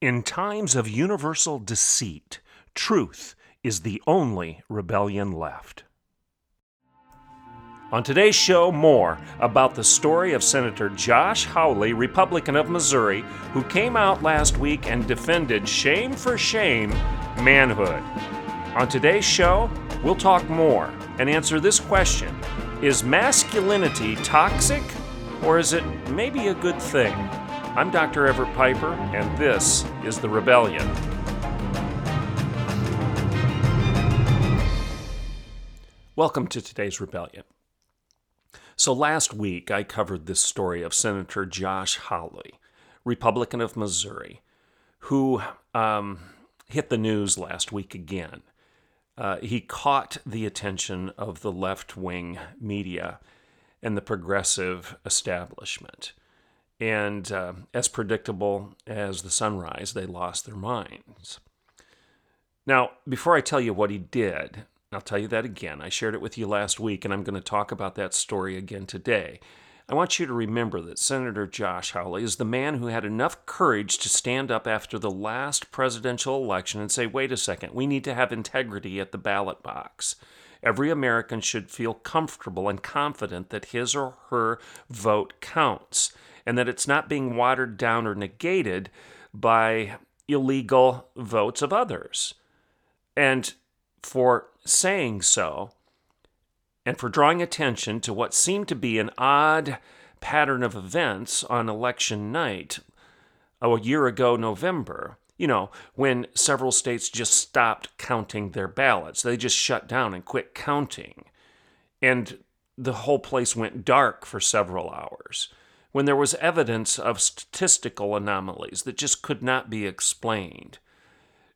In times of universal deceit, truth is the only rebellion left. On today's show, more about the story of Senator Josh Hawley, Republican of Missouri, who came out last week and defended shame for shame manhood. On today's show, we'll talk more and answer this question Is masculinity toxic, or is it maybe a good thing? I'm Dr. Everett Piper, and this is The Rebellion. Welcome to today's Rebellion. So, last week I covered this story of Senator Josh Hawley, Republican of Missouri, who um, hit the news last week again. Uh, he caught the attention of the left wing media and the progressive establishment. And uh, as predictable as the sunrise, they lost their minds. Now, before I tell you what he did, I'll tell you that again. I shared it with you last week, and I'm going to talk about that story again today. I want you to remember that Senator Josh Hawley is the man who had enough courage to stand up after the last presidential election and say, wait a second, we need to have integrity at the ballot box. Every American should feel comfortable and confident that his or her vote counts and that it's not being watered down or negated by illegal votes of others. And for saying so, and for drawing attention to what seemed to be an odd pattern of events on election night a year ago, November, you know, when several states just stopped counting their ballots. They just shut down and quit counting. And the whole place went dark for several hours when there was evidence of statistical anomalies that just could not be explained.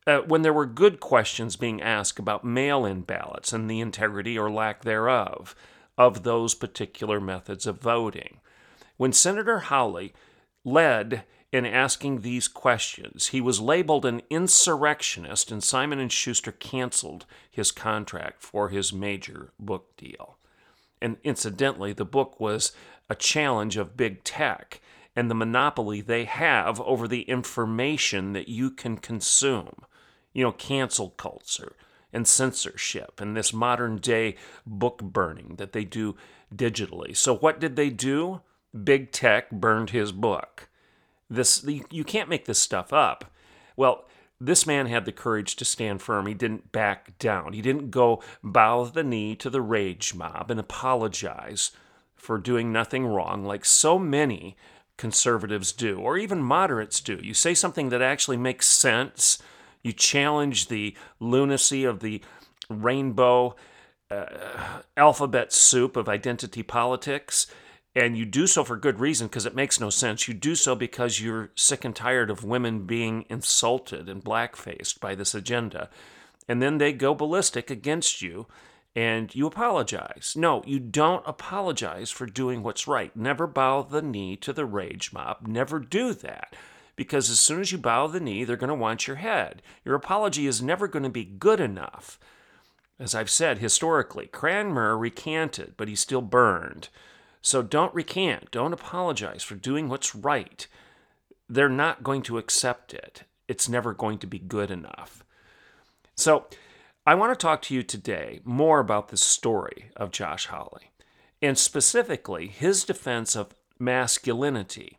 Uh, when there were good questions being asked about mail in ballots and the integrity or lack thereof of those particular methods of voting. When Senator Hawley led in asking these questions, he was labeled an insurrectionist and Simon & Schuster canceled his contract for his major book deal. And incidentally, the book was a challenge of big tech and the monopoly they have over the information that you can consume. You know, cancel culture and censorship and this modern day book burning that they do digitally. So, what did they do? Big tech burned his book. This you can't make this stuff up. Well, this man had the courage to stand firm. He didn't back down. He didn't go bow the knee to the rage mob and apologize for doing nothing wrong, like so many conservatives do, or even moderates do. You say something that actually makes sense, you challenge the lunacy of the rainbow uh, alphabet soup of identity politics, and you do so for good reason because it makes no sense. You do so because you're sick and tired of women being insulted and blackfaced by this agenda. And then they go ballistic against you and you apologize. No, you don't apologize for doing what's right. Never bow the knee to the rage mob. Never do that. Because as soon as you bow the knee, they're going to want your head. Your apology is never going to be good enough. As I've said historically, Cranmer recanted, but he still burned. So don't recant. Don't apologize for doing what's right. They're not going to accept it. It's never going to be good enough. So, I want to talk to you today more about the story of Josh Hawley, and specifically his defense of masculinity.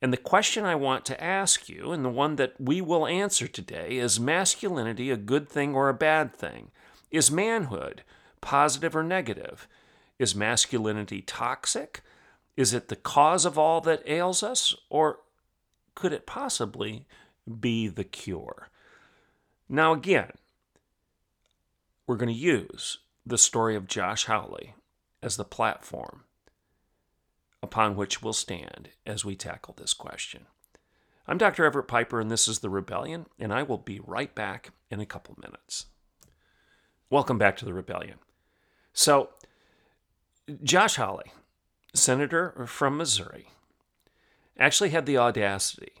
And the question I want to ask you, and the one that we will answer today, is masculinity a good thing or a bad thing? Is manhood positive or negative? Is masculinity toxic? Is it the cause of all that ails us? Or could it possibly be the cure? Now, again, we're going to use the story of Josh Hawley as the platform upon which we'll stand as we tackle this question. I'm Dr. Everett Piper, and this is The Rebellion, and I will be right back in a couple minutes. Welcome back to The Rebellion. So, Josh Hawley, senator from Missouri, actually had the audacity.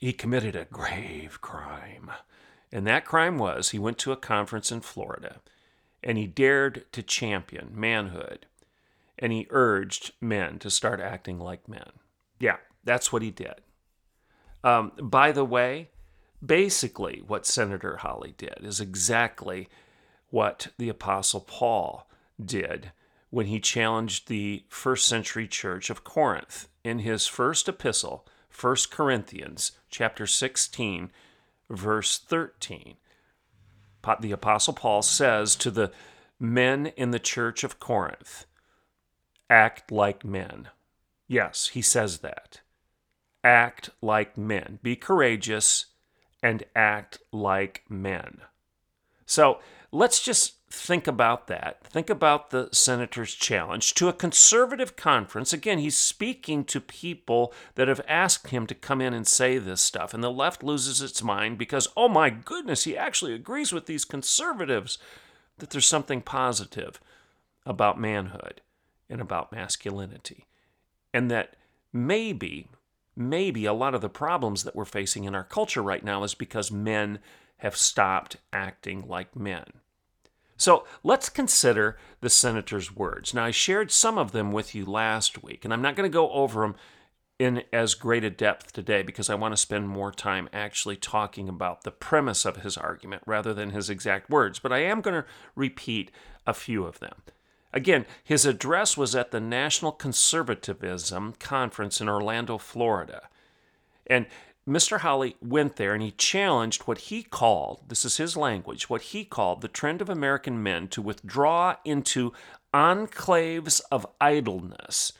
He committed a grave crime. And that crime was he went to a conference in Florida and he dared to champion manhood and he urged men to start acting like men. Yeah, that's what he did. Um, by the way, basically, what Senator Hawley did is exactly what the Apostle Paul did when he challenged the first century church of Corinth in his first epistle, 1 Corinthians chapter 16, verse 13. The Apostle Paul says to the men in the church of Corinth, act like men. Yes, he says that. Act like men. Be courageous and act like men. So let's just think about that. Think about the senator's challenge to a conservative conference. Again, he's speaking to people that have asked him to come in and say this stuff. And the left loses its mind because, oh my goodness, he actually agrees with these conservatives that there's something positive about manhood and about masculinity. And that maybe, maybe a lot of the problems that we're facing in our culture right now is because men have stopped acting like men. So let's consider the senator's words. Now, I shared some of them with you last week, and I'm not going to go over them in as great a depth today because I want to spend more time actually talking about the premise of his argument rather than his exact words. But I am going to repeat a few of them. Again, his address was at the National Conservatism Conference in Orlando, Florida. And Mr. Hawley went there and he challenged what he called, this is his language, what he called the trend of American men to withdraw into enclaves of idleness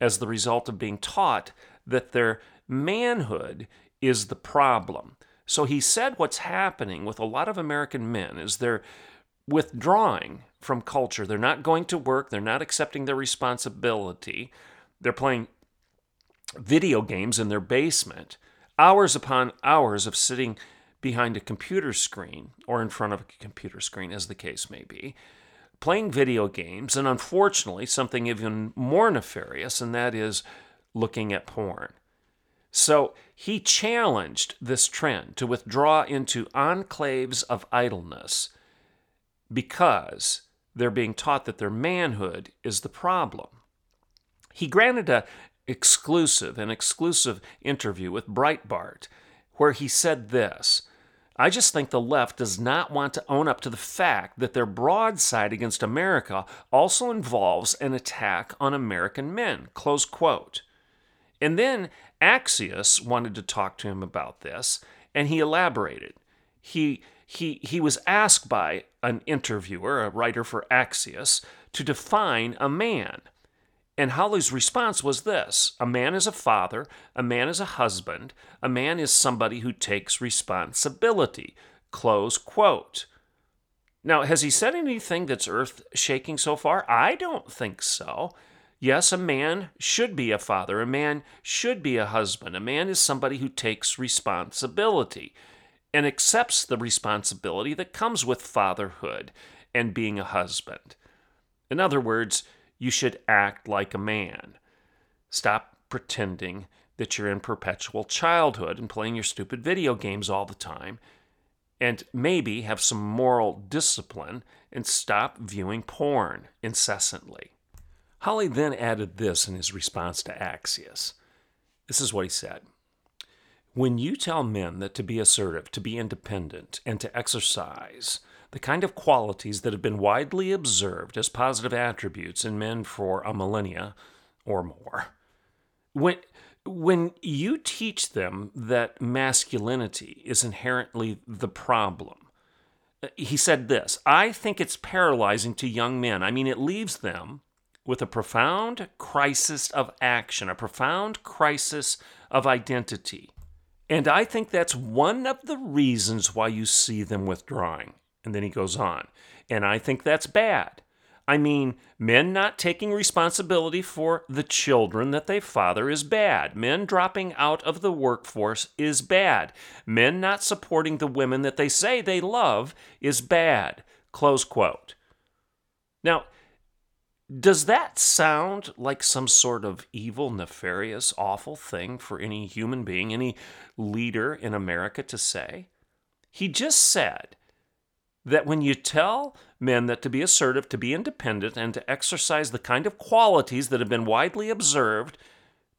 as the result of being taught that their manhood is the problem. So he said what's happening with a lot of American men is they're withdrawing from culture. They're not going to work, they're not accepting their responsibility. They're playing video games in their basement, hours upon hours of sitting behind a computer screen or in front of a computer screen, as the case may be, playing video games, and unfortunately, something even more nefarious, and that is looking at porn. So he challenged this trend to withdraw into enclaves of idleness because they're being taught that their manhood is the problem. He granted a exclusive, an exclusive interview with Breitbart where he said this I just think the left does not want to own up to the fact that their broadside against America also involves an attack on American men. Close quote. And then Axios wanted to talk to him about this, and he elaborated. He he, he was asked by an interviewer, a writer for Axios, to define a man. And Hawley's response was this A man is a father, a man is a husband, a man is somebody who takes responsibility. Close quote. Now, has he said anything that's earth shaking so far? I don't think so. Yes, a man should be a father, a man should be a husband, a man is somebody who takes responsibility and accepts the responsibility that comes with fatherhood and being a husband. In other words, you should act like a man. Stop pretending that you're in perpetual childhood and playing your stupid video games all the time. And maybe have some moral discipline and stop viewing porn incessantly. Hawley then added this in his response to Axios. This is what he said when you tell men that to be assertive, to be independent, and to exercise the kind of qualities that have been widely observed as positive attributes in men for a millennia or more, when, when you teach them that masculinity is inherently the problem, uh, he said this I think it's paralyzing to young men. I mean, it leaves them with a profound crisis of action, a profound crisis of identity. And I think that's one of the reasons why you see them withdrawing. And then he goes on. And I think that's bad. I mean, men not taking responsibility for the children that they father is bad. Men dropping out of the workforce is bad. Men not supporting the women that they say they love is bad. Close quote. Now, does that sound like some sort of evil, nefarious, awful thing for any human being, any leader in America to say? He just said that when you tell men that to be assertive, to be independent, and to exercise the kind of qualities that have been widely observed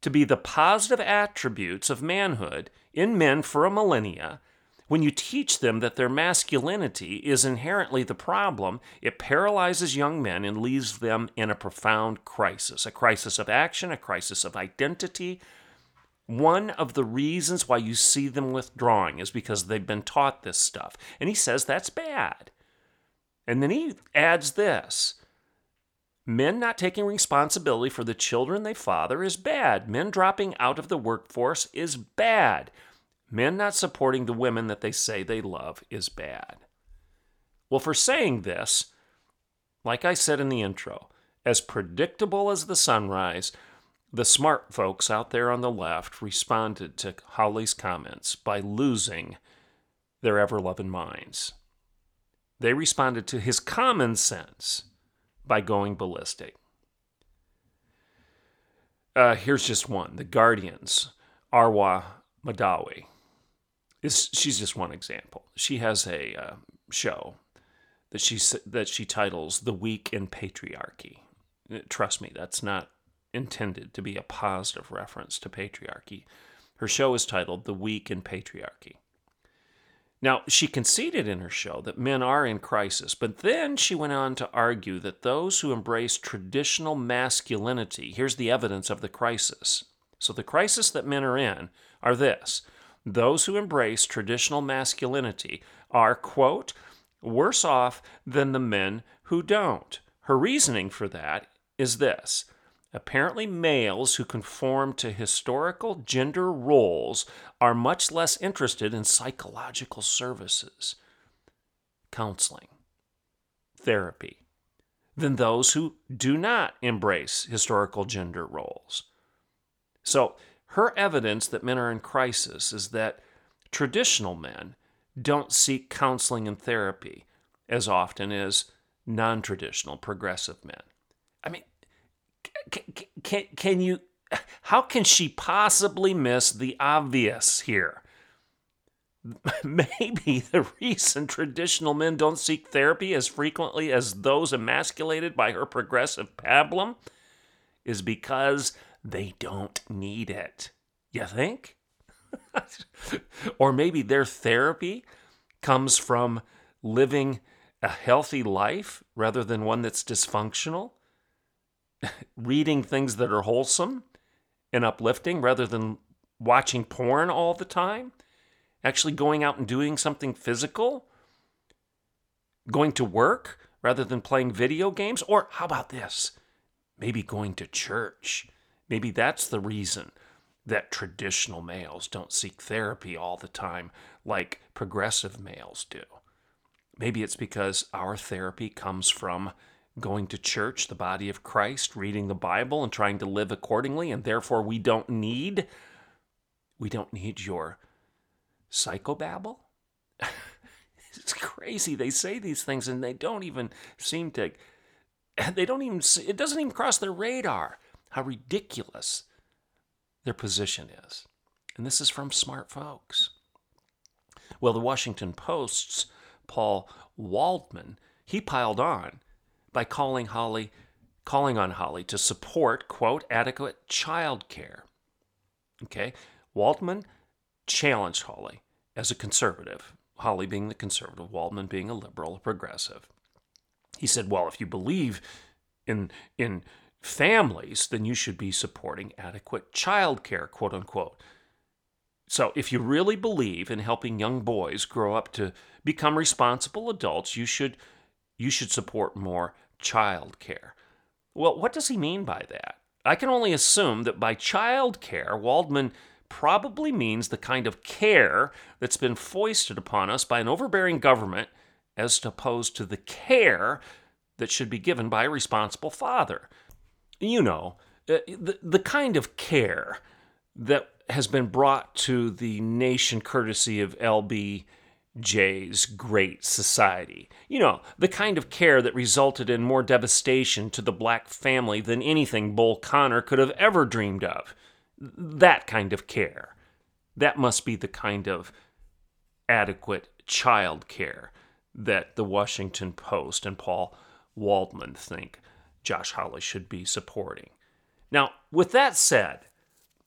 to be the positive attributes of manhood in men for a millennia, when you teach them that their masculinity is inherently the problem, it paralyzes young men and leaves them in a profound crisis a crisis of action, a crisis of identity. One of the reasons why you see them withdrawing is because they've been taught this stuff. And he says that's bad. And then he adds this Men not taking responsibility for the children they father is bad. Men dropping out of the workforce is bad. Men not supporting the women that they say they love is bad. Well, for saying this, like I said in the intro, as predictable as the sunrise, the smart folks out there on the left responded to Hawley's comments by losing their ever loving minds. They responded to his common sense by going ballistic. Uh, here's just one The Guardian's, Arwa Mahdawi. She's just one example. She has a uh, show that she, that she titles The Week in Patriarchy. Trust me, that's not intended to be a positive reference to patriarchy. Her show is titled The Week in Patriarchy. Now, she conceded in her show that men are in crisis, but then she went on to argue that those who embrace traditional masculinity, here's the evidence of the crisis. So, the crisis that men are in are this those who embrace traditional masculinity are, quote, worse off than the men who don't. Her reasoning for that is this Apparently, males who conform to historical gender roles are much less interested in psychological services, counseling, therapy, than those who do not embrace historical gender roles. So, her evidence that men are in crisis is that traditional men don't seek counseling and therapy as often as non traditional progressive men. Can, can, can you how can she possibly miss the obvious here? Maybe the reason traditional men don't seek therapy as frequently as those emasculated by her progressive pablum is because they don't need it. You think? or maybe their therapy comes from living a healthy life rather than one that's dysfunctional reading things that are wholesome and uplifting rather than watching porn all the time, actually going out and doing something physical, going to work rather than playing video games, or how about this? Maybe going to church. Maybe that's the reason that traditional males don't seek therapy all the time like progressive males do. Maybe it's because our therapy comes from going to church, the body of Christ, reading the Bible and trying to live accordingly, and therefore we don't need we don't need your psychobabble. it's crazy. They say these things and they don't even seem to they don't even it doesn't even cross their radar how ridiculous their position is. And this is from smart folks. Well, the Washington Post's Paul Waldman, he piled on by calling Hawley calling on Hawley to support, quote, adequate child care. Okay? Waldman challenged Hawley as a conservative, Hawley being the conservative, Waldman being a liberal, a progressive. He said, well, if you believe in, in families, then you should be supporting adequate child care, quote unquote. So, if you really believe in helping young boys grow up to become responsible adults, you should you should support more child care. Well, what does he mean by that? I can only assume that by child care, Waldman probably means the kind of care that's been foisted upon us by an overbearing government as opposed to the care that should be given by a responsible father. You know, uh, the, the kind of care that has been brought to the nation courtesy of LBJ's Great Society. You know, the kind of care that resulted in more devastation to the black family than anything Bull Connor could have ever dreamed of. That kind of care. That must be the kind of adequate child care that the Washington Post and Paul Waldman think Josh Hawley should be supporting. Now, with that said,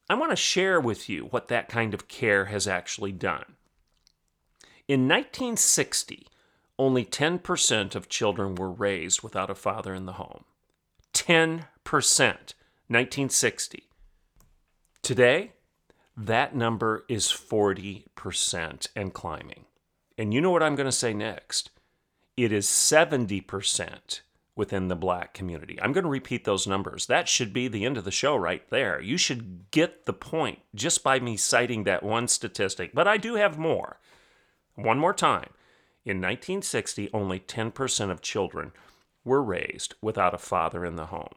I want to share with you what that kind of care has actually done. In 1960, only 10% of children were raised without a father in the home. 10%, 1960. Today, that number is 40% and climbing. And you know what I'm going to say next? It is 70% within the black community. I'm going to repeat those numbers. That should be the end of the show right there. You should get the point just by me citing that one statistic. But I do have more. One more time. In 1960, only 10% of children were raised without a father in the home.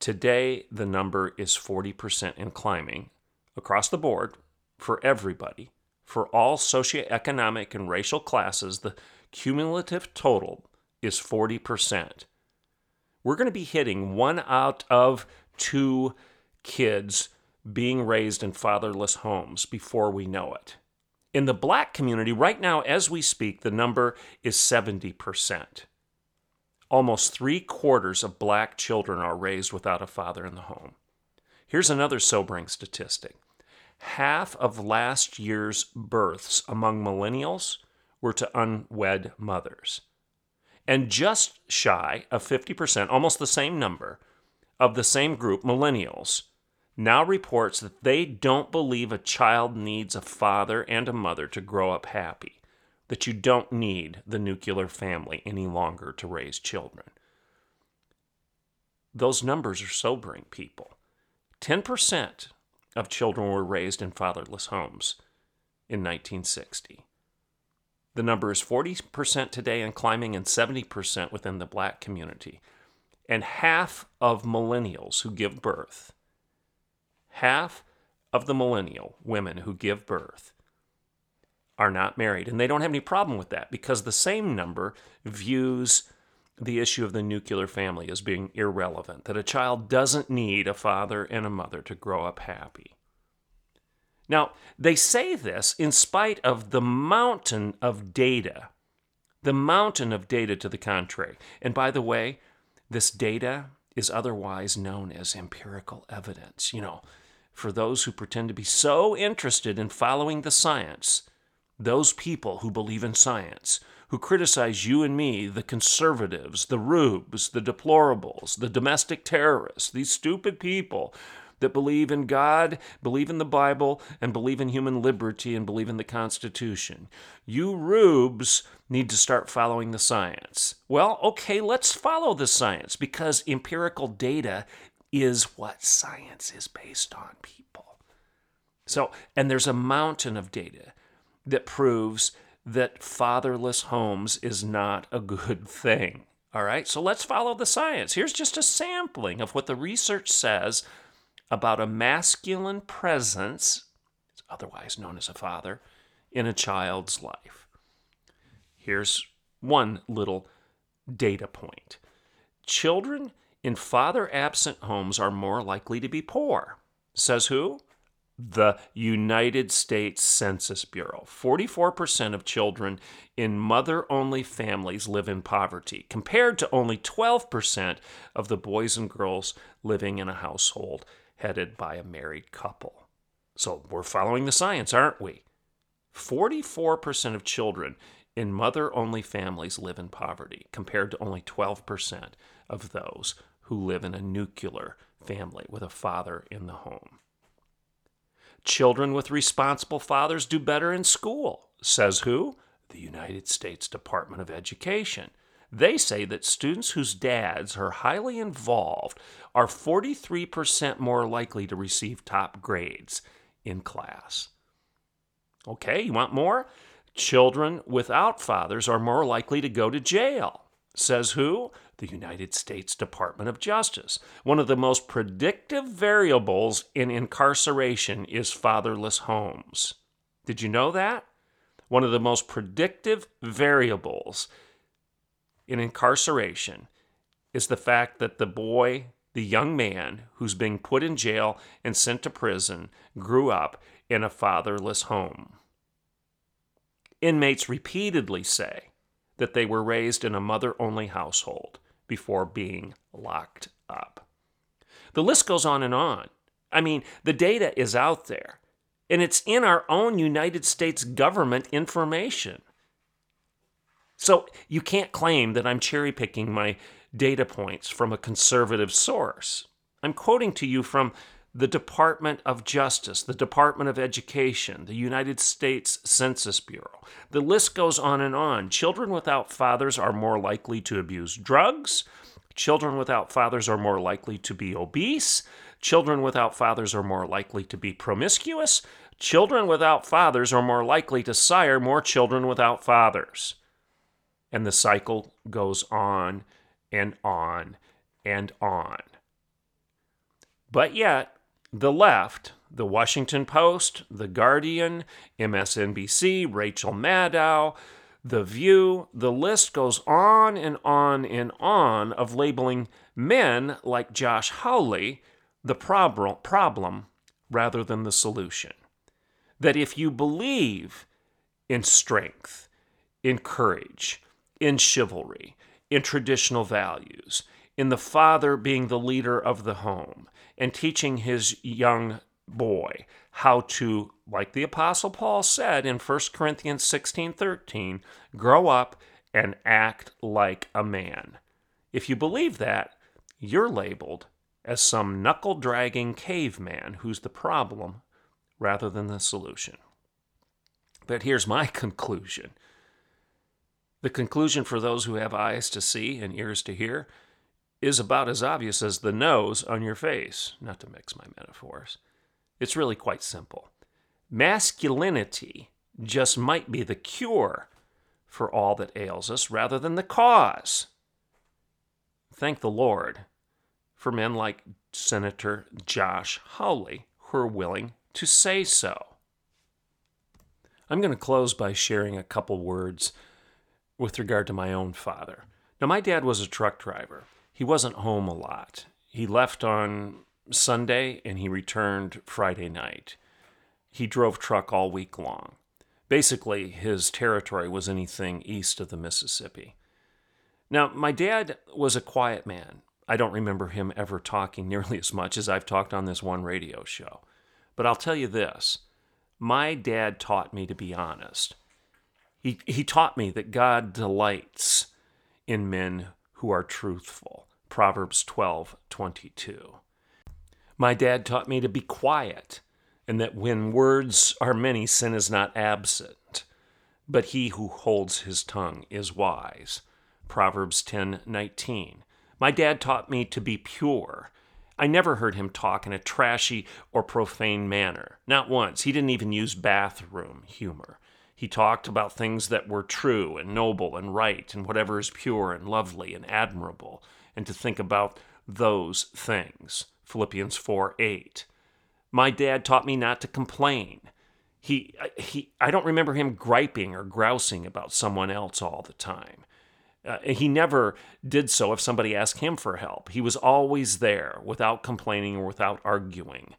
Today, the number is 40% and climbing across the board for everybody. For all socioeconomic and racial classes, the cumulative total is 40%. We're going to be hitting one out of two kids being raised in fatherless homes before we know it. In the black community, right now, as we speak, the number is 70%. Almost three quarters of black children are raised without a father in the home. Here's another sobering statistic half of last year's births among millennials were to unwed mothers. And just shy of 50%, almost the same number, of the same group, millennials, now reports that they don't believe a child needs a father and a mother to grow up happy, that you don't need the nuclear family any longer to raise children. Those numbers are sobering, people. 10% of children were raised in fatherless homes in 1960. The number is 40% today and climbing, and 70% within the black community. And half of millennials who give birth, half of the millennial women who give birth are not married. And they don't have any problem with that because the same number views the issue of the nuclear family as being irrelevant, that a child doesn't need a father and a mother to grow up happy. Now, they say this in spite of the mountain of data, the mountain of data to the contrary. And by the way, this data is otherwise known as empirical evidence. You know, for those who pretend to be so interested in following the science, those people who believe in science, who criticize you and me, the conservatives, the rubes, the deplorables, the domestic terrorists, these stupid people that believe in God, believe in the Bible, and believe in human liberty and believe in the Constitution. You rubes need to start following the science. Well, okay, let's follow the science because empirical data is what science is based on, people. So, and there's a mountain of data that proves that fatherless homes is not a good thing. All right, so let's follow the science. Here's just a sampling of what the research says about a masculine presence, otherwise known as a father, in a child's life. Here's one little data point children in father absent homes are more likely to be poor. Says who? the United States Census Bureau. 44% of children in mother only families live in poverty, compared to only 12% of the boys and girls living in a household headed by a married couple. So we're following the science, aren't we? 44% of children in mother only families live in poverty, compared to only 12% of those who live in a nuclear family with a father in the home. Children with responsible fathers do better in school, says who? The United States Department of Education. They say that students whose dads are highly involved are 43% more likely to receive top grades in class. Okay, you want more? Children without fathers are more likely to go to jail. Says who? The United States Department of Justice. One of the most predictive variables in incarceration is fatherless homes. Did you know that? One of the most predictive variables in incarceration is the fact that the boy, the young man who's being put in jail and sent to prison, grew up in a fatherless home. Inmates repeatedly say that they were raised in a mother only household before being locked up. The list goes on and on. I mean, the data is out there, and it's in our own United States government information. So you can't claim that I'm cherry picking my data points from a conservative source. I'm quoting to you from the Department of Justice, the Department of Education, the United States Census Bureau. The list goes on and on. Children without fathers are more likely to abuse drugs. Children without fathers are more likely to be obese. Children without fathers are more likely to be promiscuous. Children without fathers are more likely to sire more children without fathers. And the cycle goes on and on and on. But yet, the left, the Washington Post, The Guardian, MSNBC, Rachel Maddow, The View, the list goes on and on and on of labeling men like Josh Hawley the prob- problem rather than the solution. That if you believe in strength, in courage, in chivalry, in traditional values, in the father being the leader of the home, and teaching his young boy how to, like the Apostle Paul said in 1 Corinthians 16 13, grow up and act like a man. If you believe that, you're labeled as some knuckle dragging caveman who's the problem rather than the solution. But here's my conclusion. The conclusion for those who have eyes to see and ears to hear is about as obvious as the nose on your face, not to mix my metaphors. It's really quite simple. Masculinity just might be the cure for all that ails us rather than the cause. Thank the Lord for men like Senator Josh Hawley who are willing to say so. I'm going to close by sharing a couple words with regard to my own father. Now, my dad was a truck driver he wasn't home a lot. He left on Sunday and he returned Friday night. He drove truck all week long. Basically, his territory was anything east of the Mississippi. Now, my dad was a quiet man. I don't remember him ever talking nearly as much as I've talked on this one radio show. But I'll tell you this my dad taught me to be honest. He, he taught me that God delights in men who are truthful. Proverbs 12:22. My dad taught me to be quiet and that when words are many sin is not absent, but he who holds his tongue is wise. Proverbs 10:19. My dad taught me to be pure. I never heard him talk in a trashy or profane manner. Not once. He didn't even use bathroom humor. He talked about things that were true and noble and right and whatever is pure and lovely and admirable and to think about those things. Philippians 4 8. My dad taught me not to complain. He, he, I don't remember him griping or grousing about someone else all the time. Uh, he never did so if somebody asked him for help. He was always there without complaining or without arguing.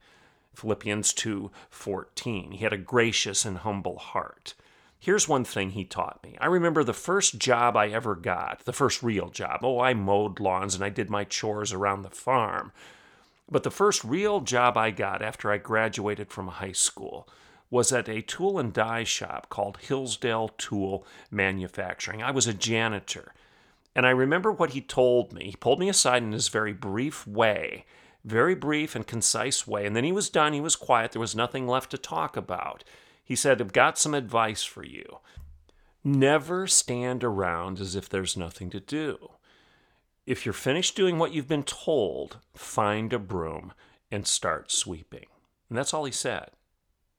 Philippians 2:14. He had a gracious and humble heart. Here's one thing he taught me. I remember the first job I ever got, the first real job. Oh, I mowed lawns and I did my chores around the farm. But the first real job I got after I graduated from high school was at a tool and die shop called Hillsdale Tool Manufacturing. I was a janitor. And I remember what he told me. He pulled me aside in his very brief way, very brief and concise way. And then he was done. He was quiet. There was nothing left to talk about. He said, I've got some advice for you. Never stand around as if there's nothing to do. If you're finished doing what you've been told, find a broom and start sweeping. And that's all he said.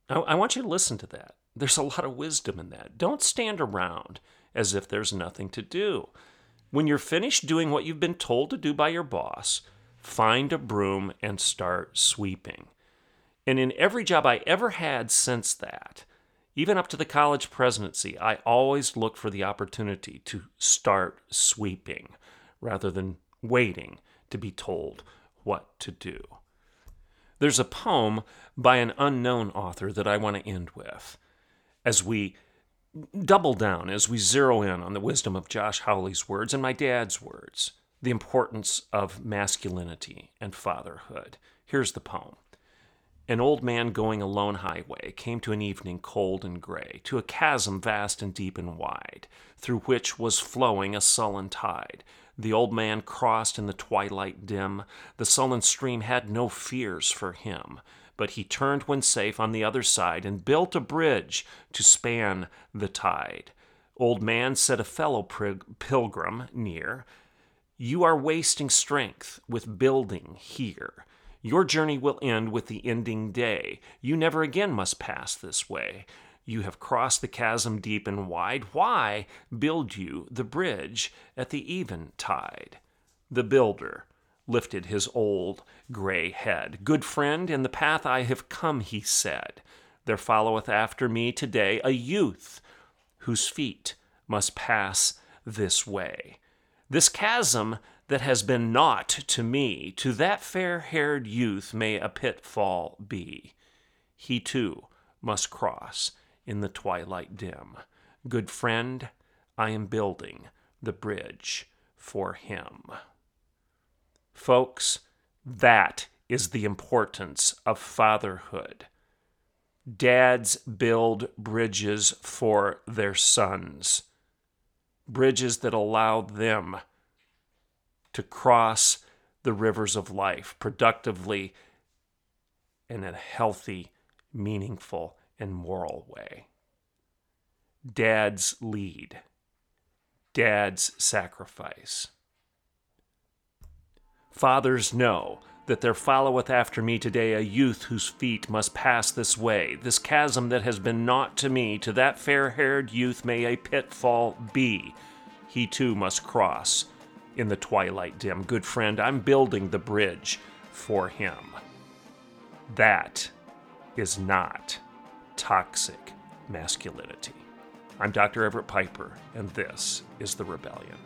I, I want you to listen to that. There's a lot of wisdom in that. Don't stand around as if there's nothing to do. When you're finished doing what you've been told to do by your boss, find a broom and start sweeping. And in every job I ever had since that, even up to the college presidency, I always looked for the opportunity to start sweeping rather than waiting to be told what to do. There's a poem by an unknown author that I want to end with as we double down, as we zero in on the wisdom of Josh Hawley's words and my dad's words, the importance of masculinity and fatherhood. Here's the poem. An old man going a lone highway came to an evening cold and gray, to a chasm vast and deep and wide, through which was flowing a sullen tide. The old man crossed in the twilight dim. The sullen stream had no fears for him, but he turned when safe on the other side and built a bridge to span the tide. Old man said a fellow pilgrim near, You are wasting strength with building here. Your journey will end with the ending day. You never again must pass this way. You have crossed the chasm deep and wide. Why build you the bridge at the eventide? The builder lifted his old gray head. Good friend, in the path I have come, he said, there followeth after me today a youth whose feet must pass this way. This chasm that has been naught to me, to that fair haired youth may a pitfall be. He too must cross in the twilight dim. Good friend, I am building the bridge for him. Folks, that is the importance of fatherhood. Dads build bridges for their sons, bridges that allow them to cross the rivers of life productively in a healthy, meaningful, and moral way. Dad's lead, dad's sacrifice. Fathers know that there followeth after me today a youth whose feet must pass this way. This chasm that has been naught to me, to that fair haired youth may a pitfall be. He too must cross in the twilight dim. Good friend, I'm building the bridge for him. That is not toxic masculinity. I'm Dr. Everett Piper, and this is The Rebellion.